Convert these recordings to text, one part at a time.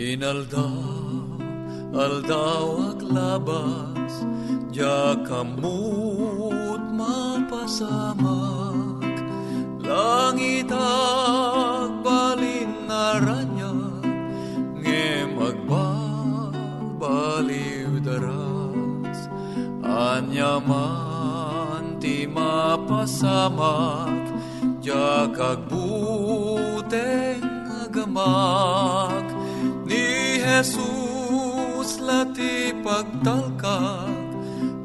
Inaldaw, aldaw aglabas, Diya kamut mapasamak, Langit agbalin naranya, Nge magbabaliw daras, Anyaman ti mapasamak, Diya agamak, Jesus lati pagtalkak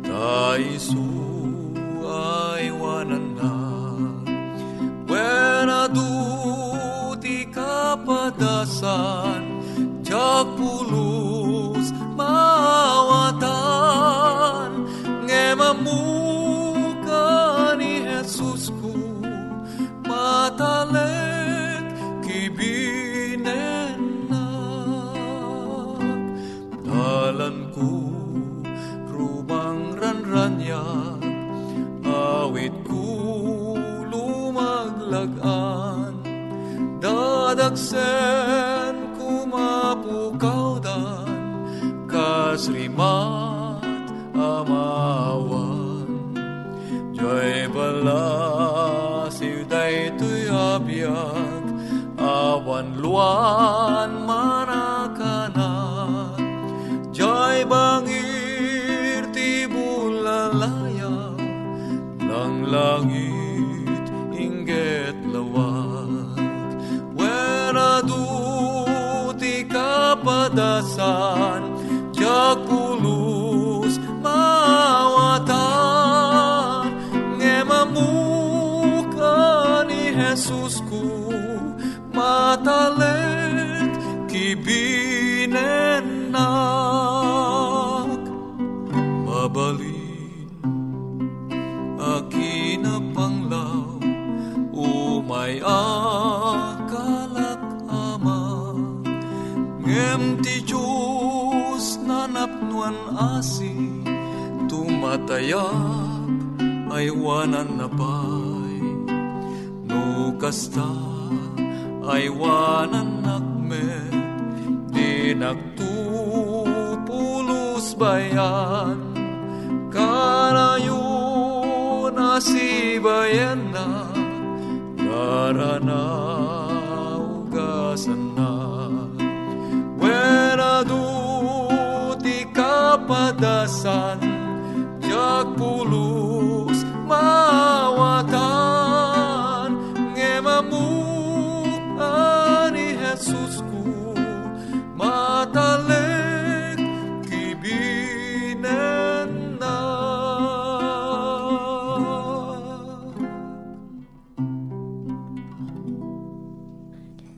ta isu ay wananan when adu ti kapadasan jak mawatan Dadagsen kumapukaw dan Kasrimat amawan. Joy balasiw day to'y abiyag Awan luan kapadasan asi tumatayap ay wanan na pay no kasta ay wanan nakmet di nagtupulos bayan. Ka masibayan na Garana kapadasan Jak pulus mawatan Ngemamu ani Jesus ku Matalik kibinen na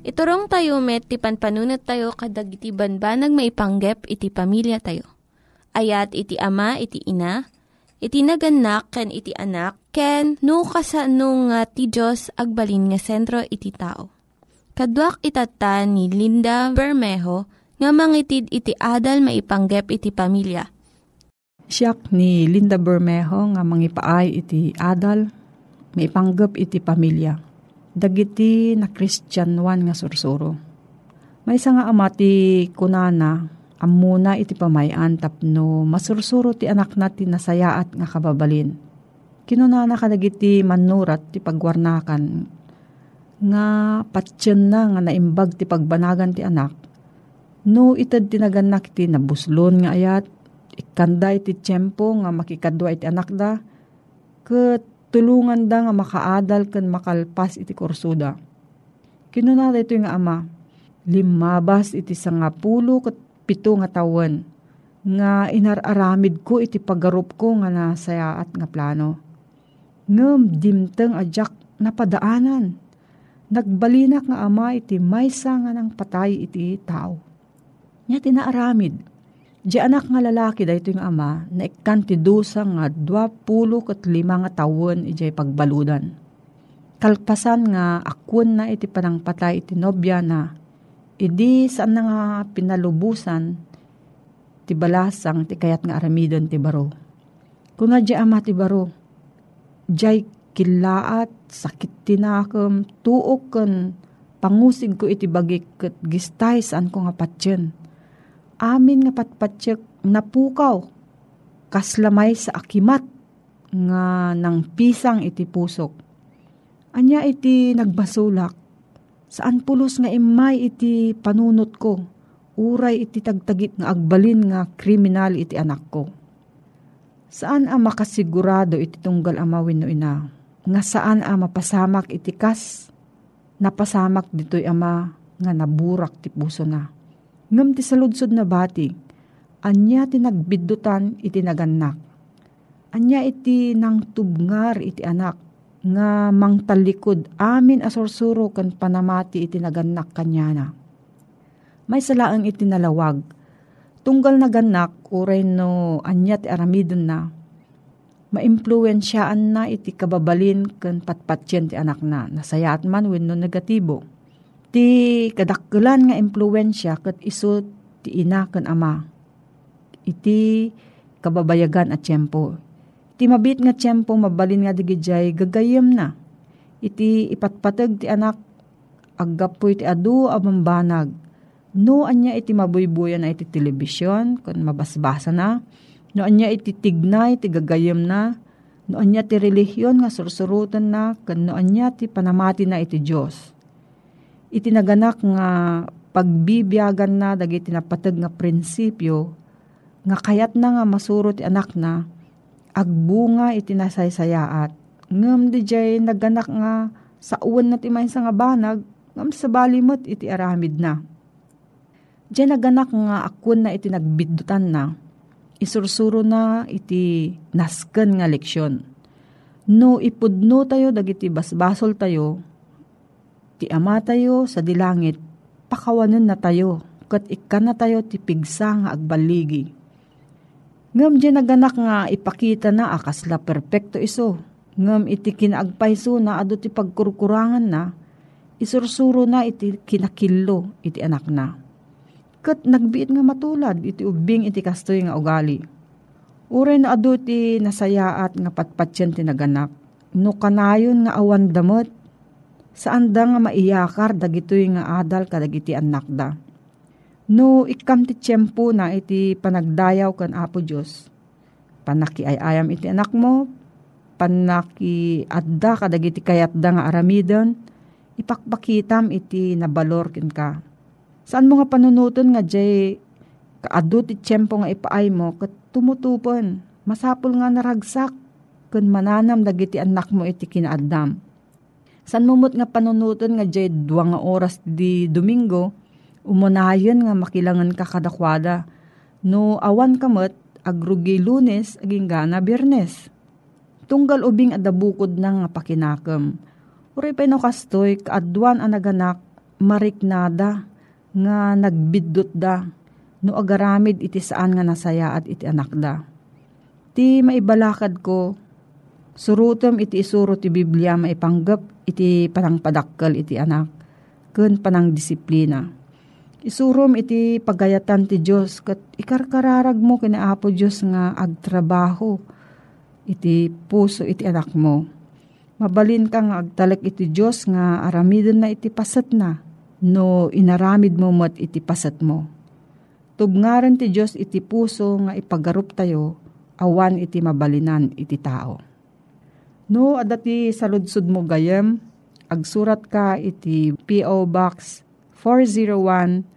Iturong tayo met, ti panpanunat tayo kadag iti banbanag maipanggep iti pamilya tayo. Ayat iti ama, iti ina, iti naganak, ken iti anak, ken no kasano nga ti Diyos agbalin nga sentro iti tao. Kaduak itata ni Linda Bermejo nga mangitid iti adal maipanggep iti pamilya. Siyak ni Linda Bermejo nga mangipaay iti adal, maipanggep iti pamilya dagiti na Christian one nga sursuro. May nga amati kunana, amuna iti pamayan tapno masursuro ti anak na ti nasayaat nga kababalin. Kinunana ka dagiti manurat ti pagwarnakan nga patsyan na nga naimbag ti pagbanagan ti anak. No itad tinaganak ti nabuslon nga ayat, ikanda iti tiyempo nga makikadwa iti anak da, ket tulungan da nga makaadal kan makalpas iti kursuda. Kinunada ito nga ama, limabas iti sangapulo kat pito nga tawen, nga inararamid ko iti pagarup ko nga nasayaat nga plano. Ngem dimteng ajak napadaanan, nagbalinak nga ama iti maysa nga nang patay iti tao. Nya tinaaramid, Di anak nga lalaki dahito yung ama na ikan ti dusa nga dua pulo kat lima nga tawon ijay pagbaludan. Kalpasan nga akwan na iti panang patay iti nobya na idi saan na nga pinalubusan ti balasang ti kayat nga aramidon ti baro. Kuna di ama ti baro, jay kilaat, sakit tinakam, tuok kan pangusig ko iti bagik kat gistay saan ko nga patyen amin nga patpatsyak napukaw kaslamay sa akimat nga nang pisang iti pusok. Anya iti nagbasulak, saan pulos nga imay iti panunot ko, uray iti tagtagit nga agbalin nga kriminal iti anak ko. Saan ang makasigurado iti tunggal amawin no ina, nga saan ang mapasamak iti kas, napasamak dito'y ama nga naburak ti puso na. Ngam ti saludsod na bati, anya ti nagbiddutan iti naganak. Anya iti nang tubngar iti anak, nga mangtalikod amin asursuro kan panamati iti naganak kanyana. May salaang iti nalawag, tunggal naganak uray no anya ti aramidon na, maimpluensyaan na iti kababalin kan patpatsyen ti anak na, nasayat man wenno negatibo Ti kadakkelan nga impluensya ket iso ti ina ken ama. Iti kababayagan at tiyempo. Iti mabit nga tiyempo mabalin nga digijay gagayem na. Iti ipatpatag ti anak aggapoy ti adu abambanag. No anya iti mabuybuyan na iti telebisyon kun mabasbasa na. No anya iti tignay ti gagayem na. No anya ti relihiyon nga sursurutan na. Kan no anya ti panamati na iti Diyos itinaganak nga pagbibiyagan na dagiti napatag nga prinsipyo nga kayat na nga masuro ti anak na agbunga iti nasaysayaat ngem di jay naganak nga sa uwan na ti maysa nga banag ngam sa balimot iti aramid na. Diyan naganak nga akun na iti nagbiddutan na isursuro na iti nasken nga leksyon. No ipudno tayo dagiti basbasol tayo ti ama tayo sa dilangit, pakawanan na tayo, kat ikan na tayo ti pigsa nga agbaligi. Ngam di naganak nga ipakita na akas la perpekto iso, ngam iti kinaagpayso na ado ti pagkurkurangan na, isursuro na iti kinakillo iti anak na. Kat nagbiit nga matulad iti ubing iti kastoy nga ugali. Uray na ado ti nasayaat nga patpatsyan ti naganak. No kanayon nga awan damot, saan da nga maiyakar dagitoy nga adal kadagiti anak da. No ikam ti tiyempo na iti panagdayaw kan Apo Diyos, panakiayayam iti anak mo, panaki adda kadagiti kayat da nga aramidon, ipakpakitam iti nabalor kin ka. Saan mo nga panunuton nga jay kaadot iti tiyempo nga ipaay mo kat tumutupon. Masapul nga naragsak kun mananam dagiti anak mo iti kinaadam. San mumot nga panunuton nga jay dua nga oras di Domingo, umunayon nga makilangan ka kadakwada. No awan kamot, agrugi lunes, aging gana birnes. Tunggal ubing adabukod na nga pakinakam. Uri pa no kastoy, kaadwan ang naganak, mariknada, nga nagbidot da, no agaramid iti saan nga nasaya at iti anak da. Ti maibalakad ko, surutom iti isuro ti Biblia maipanggap iti panangpadakkel iti anak, kun panang disiplina. Isurom iti pagayatan ti Diyos, kat ikarkararag mo kinaapo Diyos nga agtrabaho, iti puso iti anak mo. Mabalin ka nga agtalek iti Diyos nga aramidon na iti pasat na, no inaramid mo mat iti pasat mo. Tubngaran ti Diyos iti puso nga ipagarup tayo, awan iti mabalinan iti tao. No, adati saludsud mo gayem, agsurat ka iti P.O. Box 401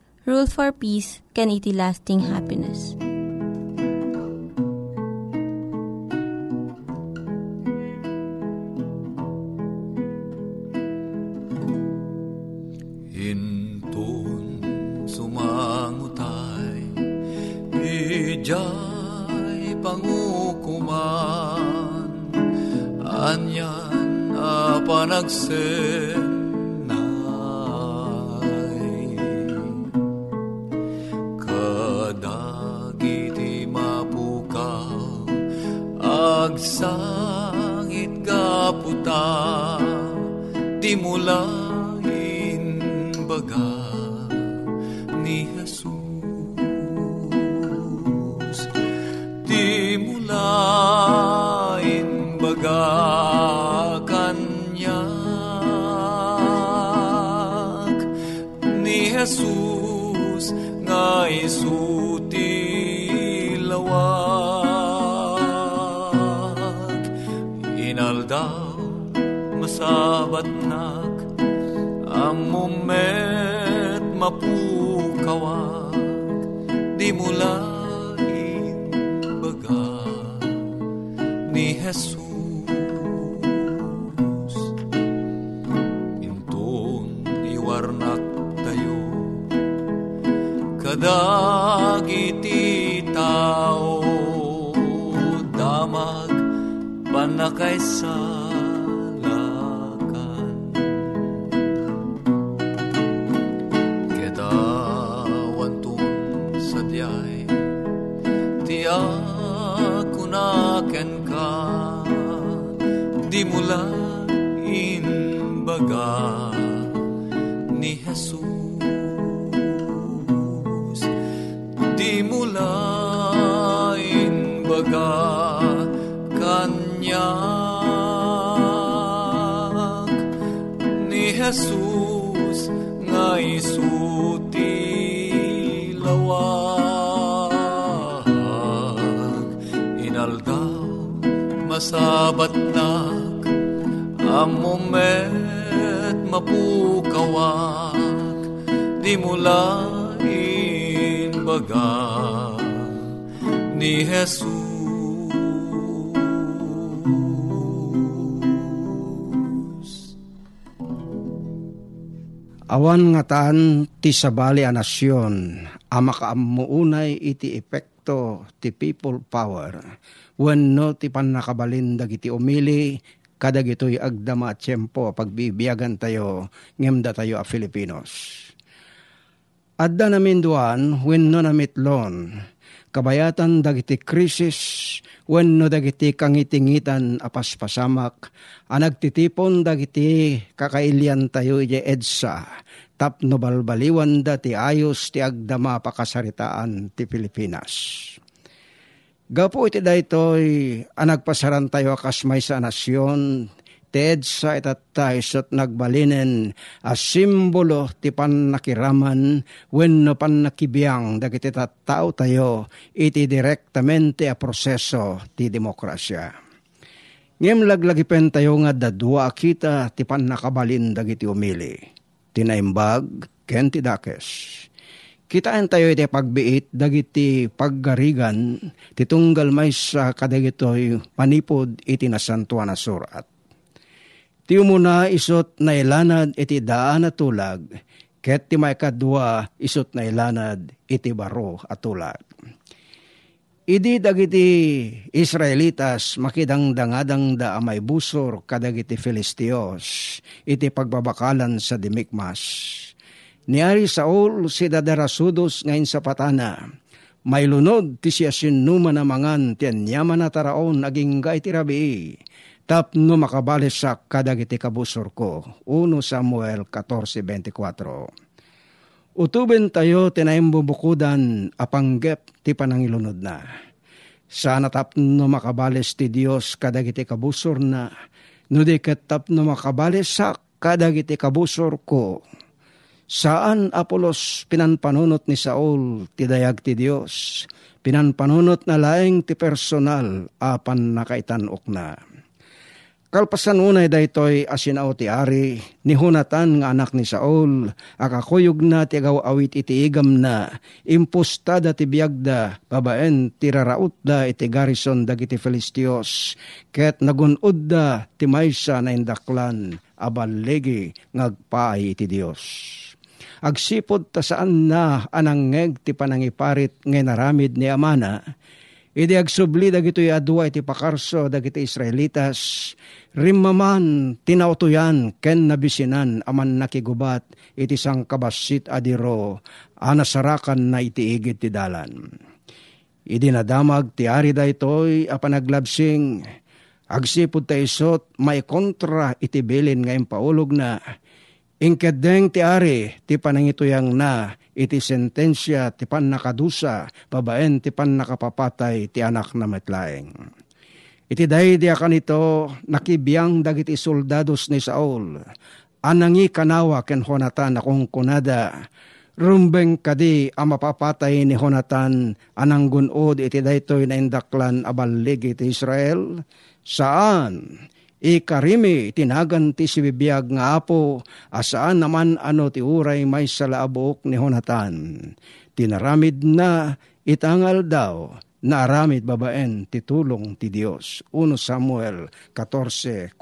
Rule for Peace, can iti lasting happiness. Intun sumangutay, ijay pangukuman, anyan a di amumet mapukawak di mulain baga ni Jesus. Intun iwarnak tayo kadagiti tao damag panakaysa di mula baga ni Jesus. Di mula baga kanyak ni Jesus nga isuti lawag inaldaw masabat nak המומת מפוק הוואק dimulain baga ni Jesus. Awan nga taan ti sabali a nasyon, ama kaamuunay iti epekto ti people power, wenno ti pan nakabalin dagiti umili kadag ito'y agdama at tiyempo pagbibiyagan tayo, ngemda tayo a Filipinos. Adda namin duan, wenno na mitlon, kabayatan dagiti krisis, wenno dagiti kangitingitan apas pasamak, anagtitipon dagiti kakailian tayo ije edsa, tapno balbaliwan da ayos ti agdama pakasaritaan ti Pilipinas. Gapo iti daytoy anagpasaran tayo akas may sa nasyon ted sa itatay sot nagbalinen a simbolo ti panakiraman wenno panakibiyang dagiti tattao tayo iti direktamente a proseso ti demokrasya. Ngem laglagi tayo nga dadwa kita ti panakabalin dagiti umili. Tinaimbag ken ti dakes. Kitaan tayo iti pagbiit dagiti paggarigan titunggal may sa kadagitoy panipod iti nasantuan na surat Ti umuna isot na ilanad iti daan at tulag, ket ti may kadwa isot na ilanad iti baro at tulag. Idi dagiti Israelitas makidang dangadang da amay busor kadagiti Filistios iti pagbabakalan sa Dimikmas. Niari Saul si dadarasudos ngayon sa patana. May lunod ti siya sinuma na mangan ti anyaman na taraon naging gay ti rabii tapno makabales sa kadagiti kabusor ko. 1 Samuel 14.24 Utuben tayo tinayembubukudan apanggep ti panangilunod na. Sana tapno makabales ti Dios kadagiti kabusor na. Nudi ket tapno makabales sa kadagiti kabusor ko. Saan Apolos pinanpanunot ni Saul ti dayag ti Dios. Pinanpanunot na laeng ti personal apan nakaitanok na Kalpasan unay daytoy asinaw ti ari, ni hunatan nga anak ni Saul, akakuyog na ti agaw awit iti igam na, impustada ti biyagda, babaen ti raraut da iti garrison dagiti Filistios, ket nagunod da ti maysa na indaklan, abalegi ngagpaay iti Dios. Agsipod ta saan na anangeg ti panangiparit ngay naramid ni Amana, Idi agsubli dagitoy adwa iti pakarso dagiti Israelitas, rimmaman tinautuyan ken nabisinan aman nakigubat iti sang kabasit adiro, anasarakan na iti igit ti dalan. Idi nadamag ti ari daytoy a panaglabsing, agsipod ta isot may kontra iti bilin ngayon paulog na, Ingkedeng ti ari ti panangituyang na iti sentensya ti pan nakadusa babaen ti pan nakapapatay ti anak na metlaeng. Iti day di akan ito nakibiyang dagiti soldados ni Saul anangi kanawa ken Honatan akong kunada. Rumbeng kadi ang mapapatay ni Honatan anang gunod iti daytoy na indaklan abalig iti Israel? Saan Ikarimi tinagan ti sibibiyag nga apo, asaan naman ano ti uray may salaabok ni Honatan. Tinaramid na itangal daw, naaramid babaen ti tulong ti Dios. 1 Samuel 14.45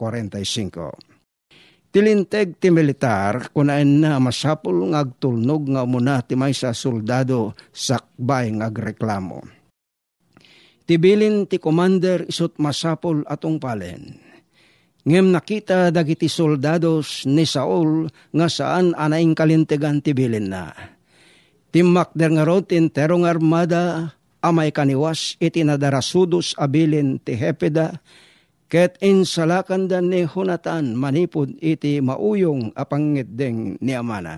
Tilinteg ti militar, kunain na masapul ng agtulnog nga umuna ti may sa soldado sakbay ng agreklamo. Tibilin ti commander isot masapul atong palen Ngem nakita dagiti soldados ni Saul nga saan anaing kalintegan tibilin na. Timmak der nga rotin terong armada amay kaniwas iti nadarasudos abilin ti Hepeda ket insalakan ni Hunatan manipod iti mauyong apangitdeng ni Amana.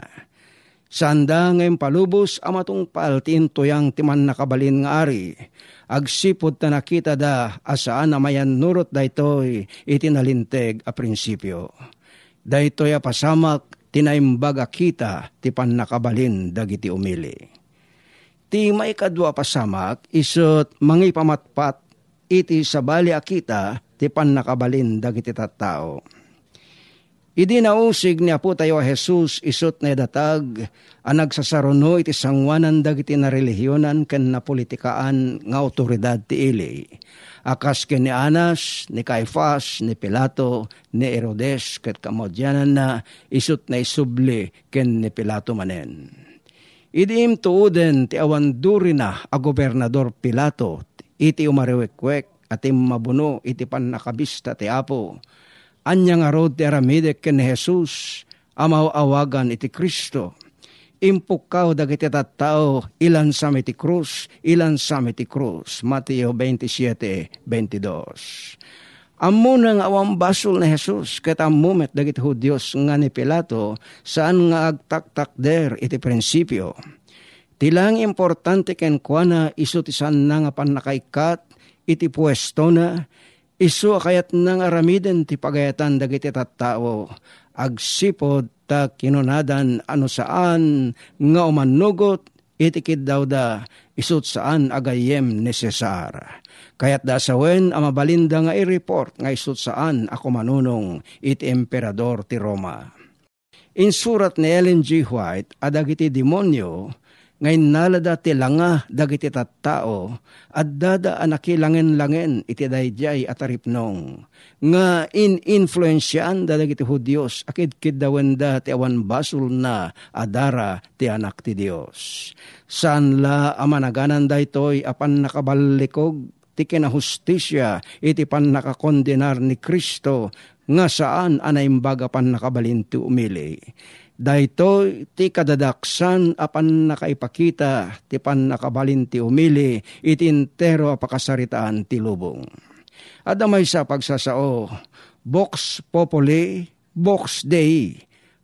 Sanda ngayon palubos amatong paltin tuyang timan nakabalin nga ari agsipod na nakita da asaan na mayan nurot daytoy itinalinteg a prinsipyo. Daytoy a pasamak tinaimbaga kita ti nakabalin dagiti umili. Ti maikadwa pasamak isot mangi pamatpat iti sabali akita ti nakabalin dagiti tattao Idi nausig ni Apo tayo Jesus isot na datag, ang nagsasaruno iti sangwanan dagiti na relihiyonan ken na politikaan nga otoridad ti ili. akas ken ni Anas, ni Caifas, ni Pilato, ni Herodes, ket kamodyanan na isut na isubli ken ni Pilato manen. Idiim tuuden ti awan duri na a gobernador Pilato, iti umariwekwek at mabuno iti pan nakabista ti Apo. Anya nga rod ti aramidek ken Jesus, amaw awagan iti Kristo impukaw dagiti tattao ilan sa ti krus, ilan sa ti krus. Mateo 27:22. Amo nang awang basol na Jesus, ket amumet dagiti Hudyos nga ni Pilato, saan nga agtaktak der iti prinsipyo. Tilang importante ken kuana iso ti na nga panakaikat, iti puesto na, iso kayat nang aramiden ti pagayatan dagiti tattao, agsipod ta kinunadan ano saan nga umanugot itikid daw da isut saan agayem ni Cesar. Kayat da sawen ang mabalinda nga i-report nga isut saan ako manunong iti emperador ti Roma. In surat ni Ellen G. White, adagiti demonyo, ngayon nalada ti langa dagiti tattao at dada anakilangin-langin iti dayjay at aripnong nga in-influensyan dagiti Hudyos akid kidawenda ti awan basul na adara ti anak ti Dios. Saan la amanaganan daytoy apan nakabalikog ti kinahustisya iti pan nakakondenar ni Kristo nga saan anaimbaga pan nakabalinti umili Dahito ti kadadaksan apan nakaipakita ti pan nakabalin ti umili iti intero apakasaritaan ti lubong. Adamay sa pagsasao, Vox Populi, Vox Dei,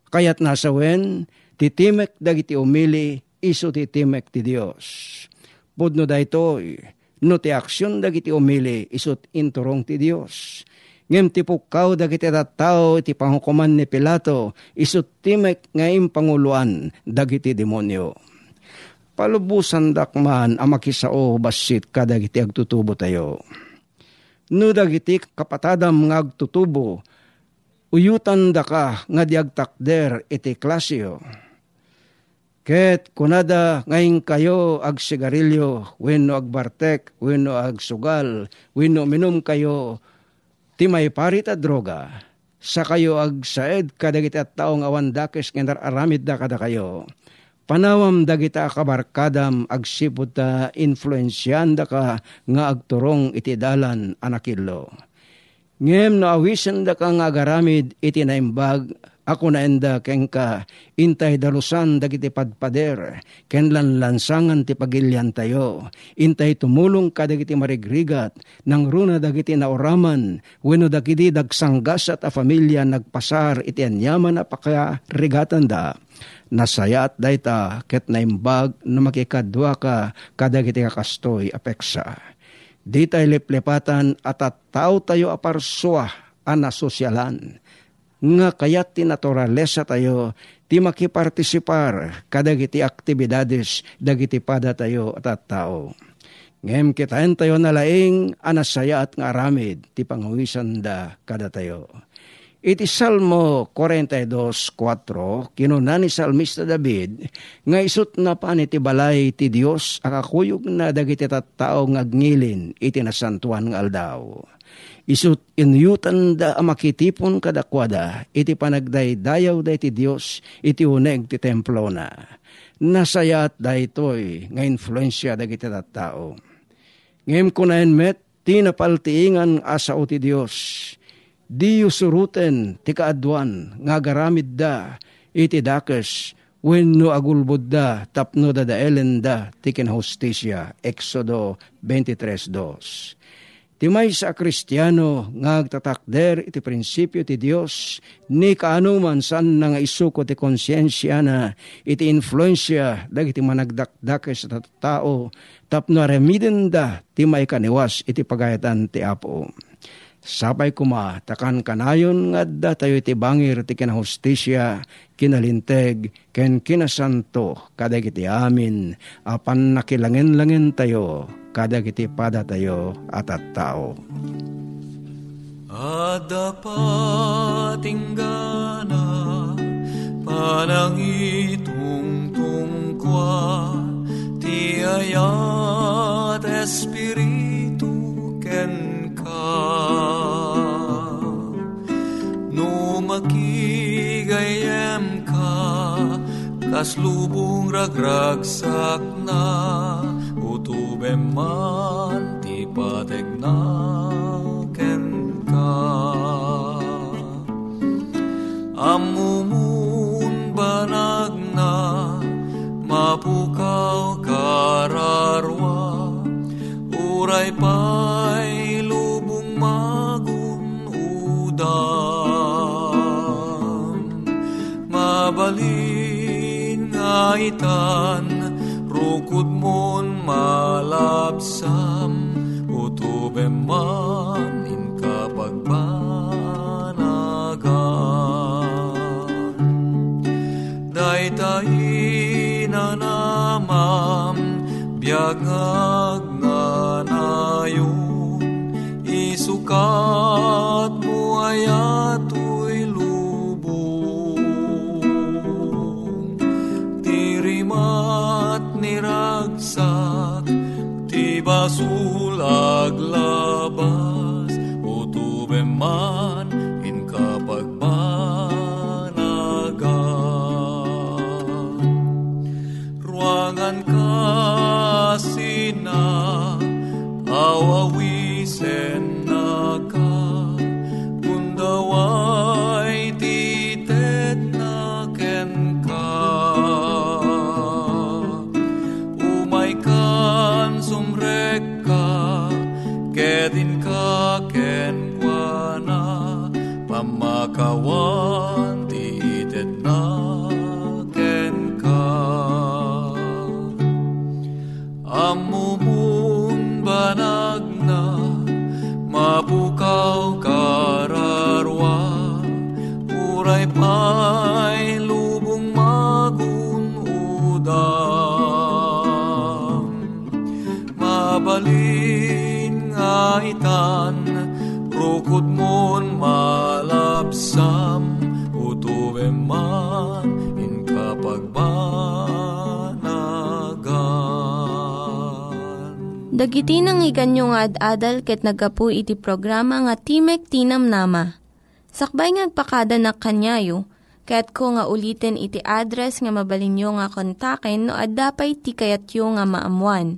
kayat nasawen, titimek dagiti umili, iso titimek ti Dios. Budno daytoy, no ti aksyon dagiti umili, isot inturong ti Dios ngem ti pukaw dagiti tattao iti panghukuman ni Pilato isut timek ngayon panguluan dagiti demonyo. Palubusan dakman ang makisao basit kadagiti agtutubo tayo. No dagiti kapatadam nga agtutubo, uyutan da ka nga diagtakder iti klasyo. Ket kunada ngayon kayo ag sigarilyo, wenno ag bartek, wenno ag sugal, wenno minum kayo, ti may parita droga, sa kayo ag saed kadagiti at taong awan dakes nga aramid da kada kayo. Panawam dagita kabarkadam agsipod ta influensyan ka nga agturong iti dalan anakillo. Ngem no awisan da ka nga agaramid iti naimbag ako na enda ken ka intay dalusan dagiti padpader ken lan lansangan ti pagilyan tayo. Intay tumulong ka dagiti marigrigat nang runa dagiti naoraman wenno dagiti dagsanggas at a familia nagpasar iti anyaman a pakarigatan da nasayat dayta ket naimbag na makikadwa ka kadagiti kakastoy apeksa. Di tayo leplepatan at at tao tayo aparswa ana sosyalan nga kayat ti naturalesa tayo ti makipartisipar kadagiti aktibidades dagiti pada tayo at tao. Ngem kitain tayo nalaing anasaya at nga aramid ti pangawisan da kada tayo. Iti Salmo 42.4, kinunan ni Salmista David, nga isut na pa ti balay ti Dios akakuyog na dagiti tattao ngagngilin iti nasantuan nga aldaw Isut inyutan da makitipon kadakwada, iti panagdaydayaw da iti Diyos, iti uneg ti templo na. Nasayat da ito'y nga influensya da kita tao. Ngem kunain met, tinapaltiingan asa o ti Diyos. Di suruten ti kaadwan, nga garamid da, iti dakes, wenno agulbod da, tapno da da elen da, ti kinahustisya. Exodo 23.2 Ti may sa kristyano nga agtatakder iti prinsipyo ti Dios ni kaanuman san nga isuko ti konsyensya na iti influensya dagiti managdakdak sa tao tapno remiden da ti may kaniwas iti pagayatan ti Apo. Sabay kuma, takan kanayon nga tayo iti bangir ti kinahustisya, kinalinteg, ken kinasanto, kadag iti amin, apan nakilangin-langin tayo, kadag iti pada tayo at at tao. Adapatinggana, panangitong tungkwa, ti ayat espiritu No makigayam ka Kaslubong ragragsak na. Utube man ti na ken Amumun banal Mabalin nga itan, rukod mon malapsam, utubem man in kapagbanagan. Daytayin na namam, biyagag ugly. Mabalin nga itan, rukod mon malapsam, utubem man in kapagbanagan. Dagiti nang iganyo nga ad-adal ket nagapu iti programa nga Timek Tinam Nama. Sakbay ngagpakada na kanyayo, ket ko nga ulitin iti address nga mabalinyo nga kontaken no ad-dapay tikayatyo nga maamuan.